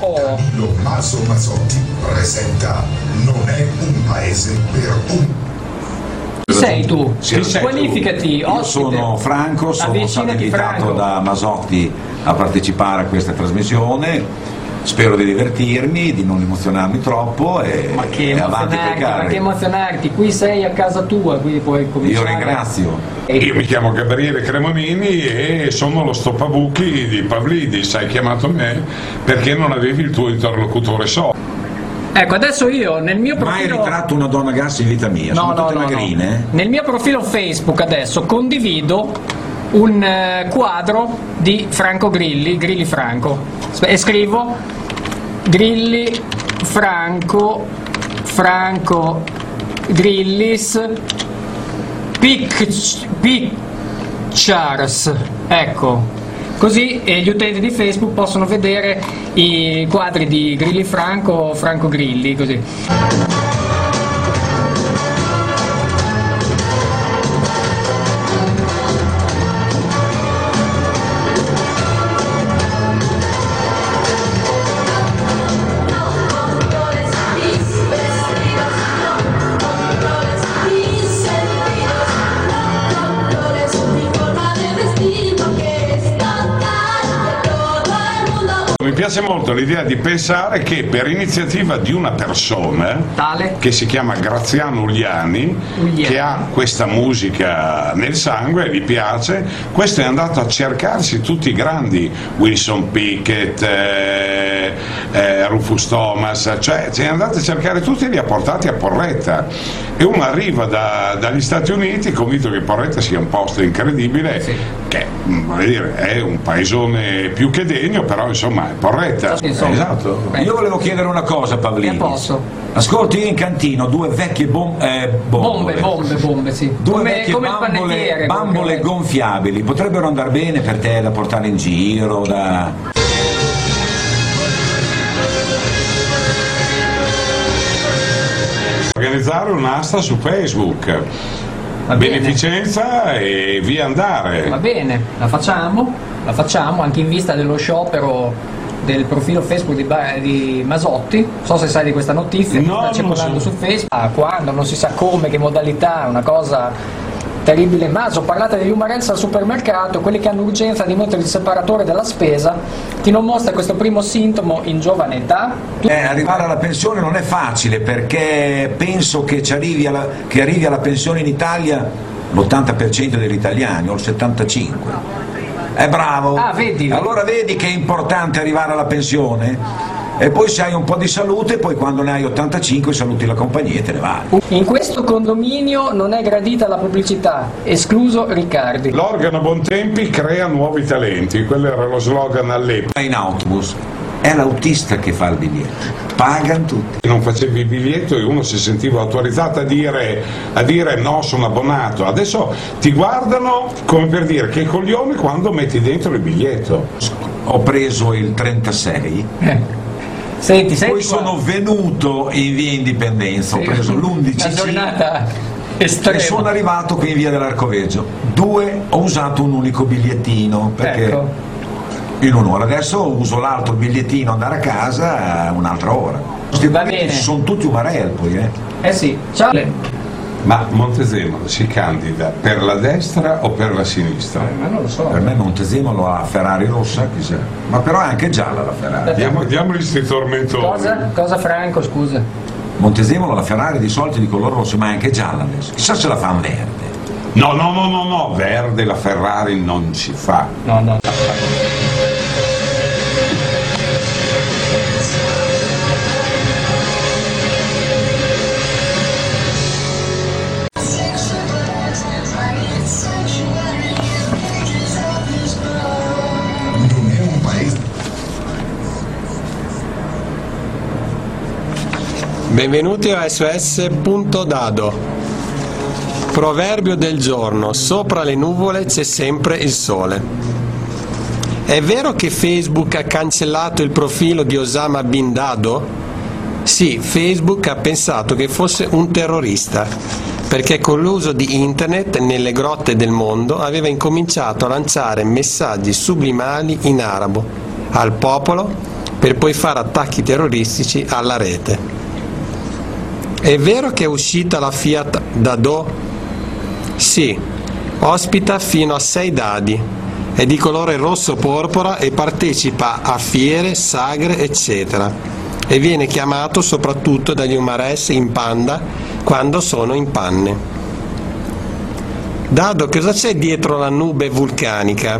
O. Tommaso Mazzotti presenta Non è un paese per un Chi sei tu? Chi sei Qualificati, Io sono Franco, sono stato invitato Franco. da Masotti a partecipare a questa trasmissione. Spero di divertirmi, di non emozionarmi troppo e, Ma che e avanti emozionarti, per ma che emozionarti, qui sei a casa tua, quindi puoi Io cominciare. ringrazio. Io mi chiamo Gabriele Cremonini e sono lo stoppabuchi di Pavlidis, hai chiamato me perché non avevi il tuo interlocutore so. Ecco, adesso io nel mio Mai profilo... ritratto una donna gas in vita mia, No, sono no, tutte no, no. magrine. Nel mio profilo Facebook adesso condivido un eh, quadro di Franco Grilli, Grilli Franco, e scrivo Grilli Franco Franco Grillis Pic- Pictures, ecco. Così eh, gli utenti di Facebook possono vedere i quadri di Grilli Franco, Franco Grilli, così. Mi piace molto l'idea di pensare che per iniziativa di una persona Tale? che si chiama Graziano Ugliani, Ugliani. che ha questa musica nel sangue gli piace, questo è andato a cercarsi tutti i grandi, Wilson Pickett, eh, eh, Rufus Thomas, cioè si è andato a cercare tutti e li ha portati a Porretta. E uno arriva da- dagli Stati Uniti convinto che Porretta sia un posto incredibile, che dire, è un paesone più che degno, però insomma è Porretta. Insomma. Esatto. Beh. Io volevo chiedere una cosa, Pavlini. Ascolti, io in cantino due vecchie bom- eh, Bombe, bombole. bombe, bombe, sì. Due come vecchie come bambole, bambole gonfiabili potrebbero andare bene per te da portare in giro, da... Organizzare un'asta su Facebook, Va bene. beneficenza e via andare. Va bene, la facciamo, la facciamo anche in vista dello sciopero del profilo Facebook di, Ba- di Masotti. Non so se sai di questa notizia, No, sta circolando so. su Facebook. Ah, quando, non si sa come, che modalità, una cosa terribile. Maso, parlate degli umarells al supermercato, quelli che hanno urgenza di mettere il separatore della spesa, ti non mostra questo primo sintomo in giovane età? Eh, arrivare alla pensione non è facile perché penso che, arrivi alla, che arrivi alla pensione in Italia l'80% degli italiani o il 75%. È bravo. Ah, vedi. Allora vedi che è importante arrivare alla pensione e poi se hai un po' di salute, poi quando ne hai 85 saluti la compagnia e te ne vai. In questo condominio non è gradita la pubblicità, escluso Riccardi. L'organo Bontempi crea nuovi talenti, quello era lo slogan all'epoca. In autobus è l'autista che fa il biglietto. Pagano tutti. Non facevi il biglietto e uno si sentiva autorizzato a dire, a dire no, sono abbonato. Adesso ti guardano come per dire che coglione quando metti dentro il biglietto. Ho preso il 36, Senti, senti poi qua. sono venuto in via Indipendenza, ho preso Una l'11C giornata e estrema. sono arrivato qui in via dell'Arcoveggio. Due, ho usato un unico bigliettino perché Ecco. in un'ora. Adesso uso l'altro bigliettino andare a casa un'altra ora. Questi Va bene. Sono tutti umarell poi, eh. Eh sì, ciao. Ma Montezemolo si candida per la destra o per la sinistra? Ma non lo so. Per me Montezemolo ha la Ferrari rossa, chissà. Ma però è anche gialla la Ferrari. Diamo, diamogli sti tormentori. Cosa? Cosa Franco, scusa? Montezemolo la Ferrari di solito è di colore rosso, ma è anche gialla adesso. Chissà se la fanno verde. No, no, no, no, no, verde la Ferrari non si fa. No, no. Benvenuti a SOS.dado. Proverbio del giorno, sopra le nuvole c'è sempre il sole. È vero che Facebook ha cancellato il profilo di Osama Bin Dado? Sì, Facebook ha pensato che fosse un terrorista, perché con l'uso di internet nelle grotte del mondo aveva incominciato a lanciare messaggi sublimali in arabo al popolo per poi fare attacchi terroristici alla rete. È vero che è uscita la Fiat Dado? Sì, ospita fino a 6 dadi, è di colore rosso porpora e partecipa a fiere, sagre, eccetera. E viene chiamato soprattutto dagli umares in panda quando sono in panne. Dado, cosa c'è dietro la nube vulcanica?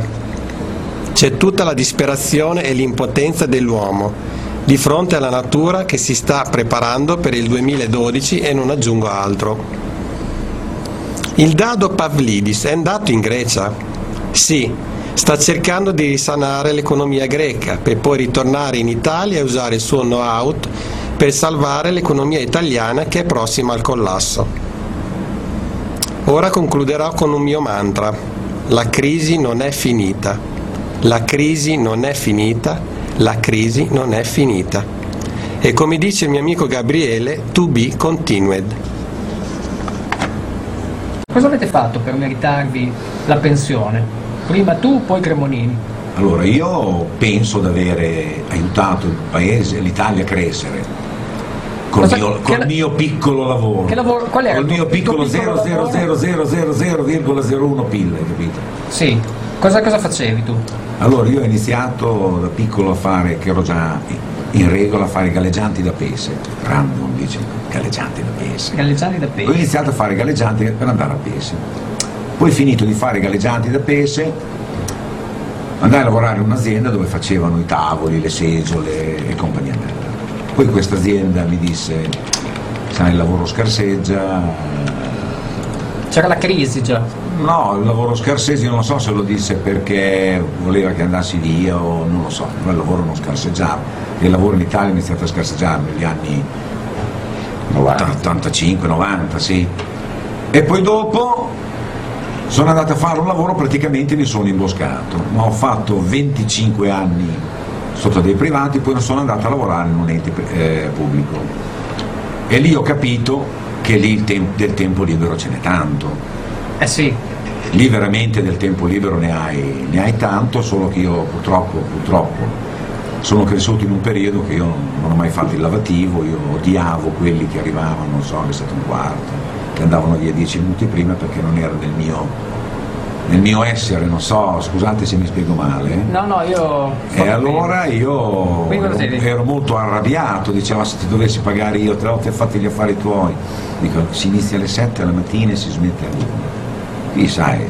C'è tutta la disperazione e l'impotenza dell'uomo di fronte alla natura che si sta preparando per il 2012 e non aggiungo altro. Il dado Pavlidis è andato in Grecia? Sì, sta cercando di risanare l'economia greca per poi ritornare in Italia e usare il suo know-how per salvare l'economia italiana che è prossima al collasso. Ora concluderò con un mio mantra. La crisi non è finita. La crisi non è finita. La crisi non è finita. E come dice il mio amico Gabriele, to be continued. Cosa avete fatto per meritarvi la pensione? Prima tu, poi Cremonini. Allora, io penso di avere aiutato il paese, l'Italia a crescere. Col, Cosa- mio, che col la- mio piccolo lavoro. Che lavoro- qual era Col mio piccolo piccolo lavoro? 0,000,001 PIL, hai capito? Sì. Cosa, cosa facevi tu? Allora, io ho iniziato da piccolo a fare, che ero già in regola, a fare galleggianti da pese. Random dice, galleggianti da pese. Galleggianti da Ho pesce. iniziato a fare galleggianti per andare a Pese. Poi finito di fare galleggianti da Pese, andai a lavorare in un'azienda dove facevano i tavoli, le seggiole e compagnia bella. Poi questa azienda mi disse, sai il lavoro scarseggia, C'era la crisi già. no, il lavoro scarseggia, non lo so se lo disse perché voleva che andassi via o non lo so, però il lavoro non scarseggiava. Il lavoro in Italia è iniziato a scarseggiare negli anni 85, 90, sì. E poi dopo sono andato a fare un lavoro, praticamente mi sono imboscato, ma ho fatto 25 anni sotto dei privati, poi sono andato a lavorare in un ente eh, pubblico. E lì ho capito che lì il tem- del tempo libero ce n'è tanto. Eh sì. Lì veramente del tempo libero ne hai, ne hai tanto, solo che io purtroppo, purtroppo sono cresciuto in un periodo che io non ho mai fatto il lavativo, io odiavo quelli che arrivavano, non so, alle 7 e un quarto, che andavano via 10 minuti prima perché non era nel mio, nel mio essere, non so, scusate se mi spiego male. No, no, io... E allora io ero, molto arrabbiato, diceva se ti dovessi pagare io tre volte fatti gli affari tuoi. Dico, si inizia alle 7 alla mattina e si smette alle 1. Qui sai,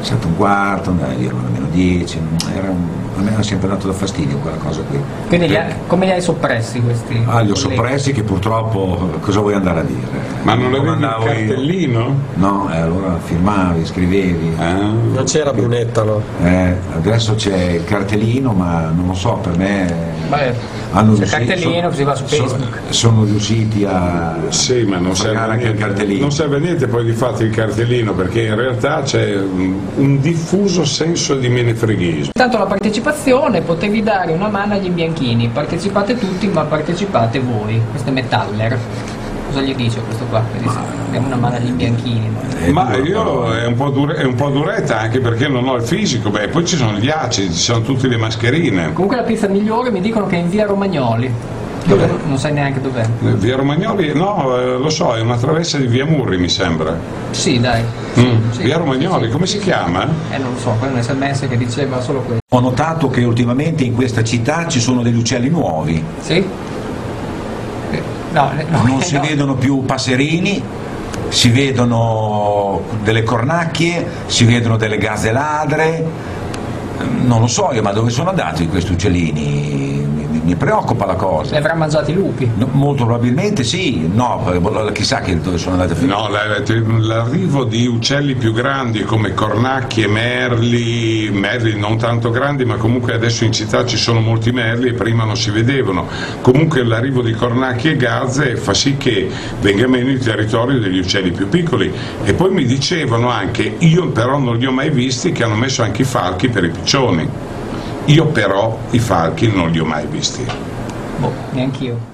7 e un quarto, andare via almeno 10, era un- a me ha sempre dato da fastidio quella cosa qui. Quindi li Eh, ha- come li hai soppressi questi? Ah, li ho colleghi? soppressi che purtroppo cosa vuoi andare a dire? Ma non avevi il andavo io? cartellino? No, e allora firmavi, scrivevi. Ah. Non c'era Brunetta, no? Eh, adesso c'è il cartellino, ma non lo so, per me Beh, hanno c'è il cartellino, si va su so- Facebook. sono riusciti a Sì, ma non serve, anche il niente. cartellino. non serve niente poi di fatti il cartellino perché in realtà c'è un, un diffuso senso di menefreghismo. Intanto la partecipazione potevi dare una mano agli imbianchini, partecipate tutti ma partecipate voi, questo è Metaller. Cosa gli dice questo qua? Diamo una mano agli imbianchini. no? Ma io è un, po' dure- è un po' duretta anche perché non ho il fisico, beh, poi ci sono gli acidi, ci sono tutte le mascherine. Comunque la pizza migliore mi dicono che è in via Romagnoli. Dove non sai neanche dov'è. Via Romagnoli, no, eh, lo so, è una travessa di via Murri mi sembra. Sì, dai. Mm, Sì, via Romagnoli, sì, come si chiama? Eh, non lo so, poi un sms che diceva solo questo. Ho notato che ultimamente in questa città ci sono degli uccelli nuovi, Sì? Eh, No, eh, no, non si no. vedono più passerini, si vedono delle cornacchie, si vedono delle gazze ladre. Non lo so io, ma dove sono andati questi uccellini? Mi, preoccupa la cosa. avrà mangiati i lupi. No, molto probabilmente sì, no, perché chissà che dove sono andati a finire. No, la- l'arrivo di uccelli più grandi come cornacchie, merli, merli non tanto grandi, ma comunque adesso in città ci sono molti merli e prima non si vedevano. Comunque l'arrivo di cornacchie e gazze fa sì che venga meno il territorio degli uccelli più piccoli. E poi mi dicevano anche, io però non li ho mai visti, che hanno messo anche i falchi per i piccioni. Io però i falchi non li ho mai visti. Boh, neanch'io.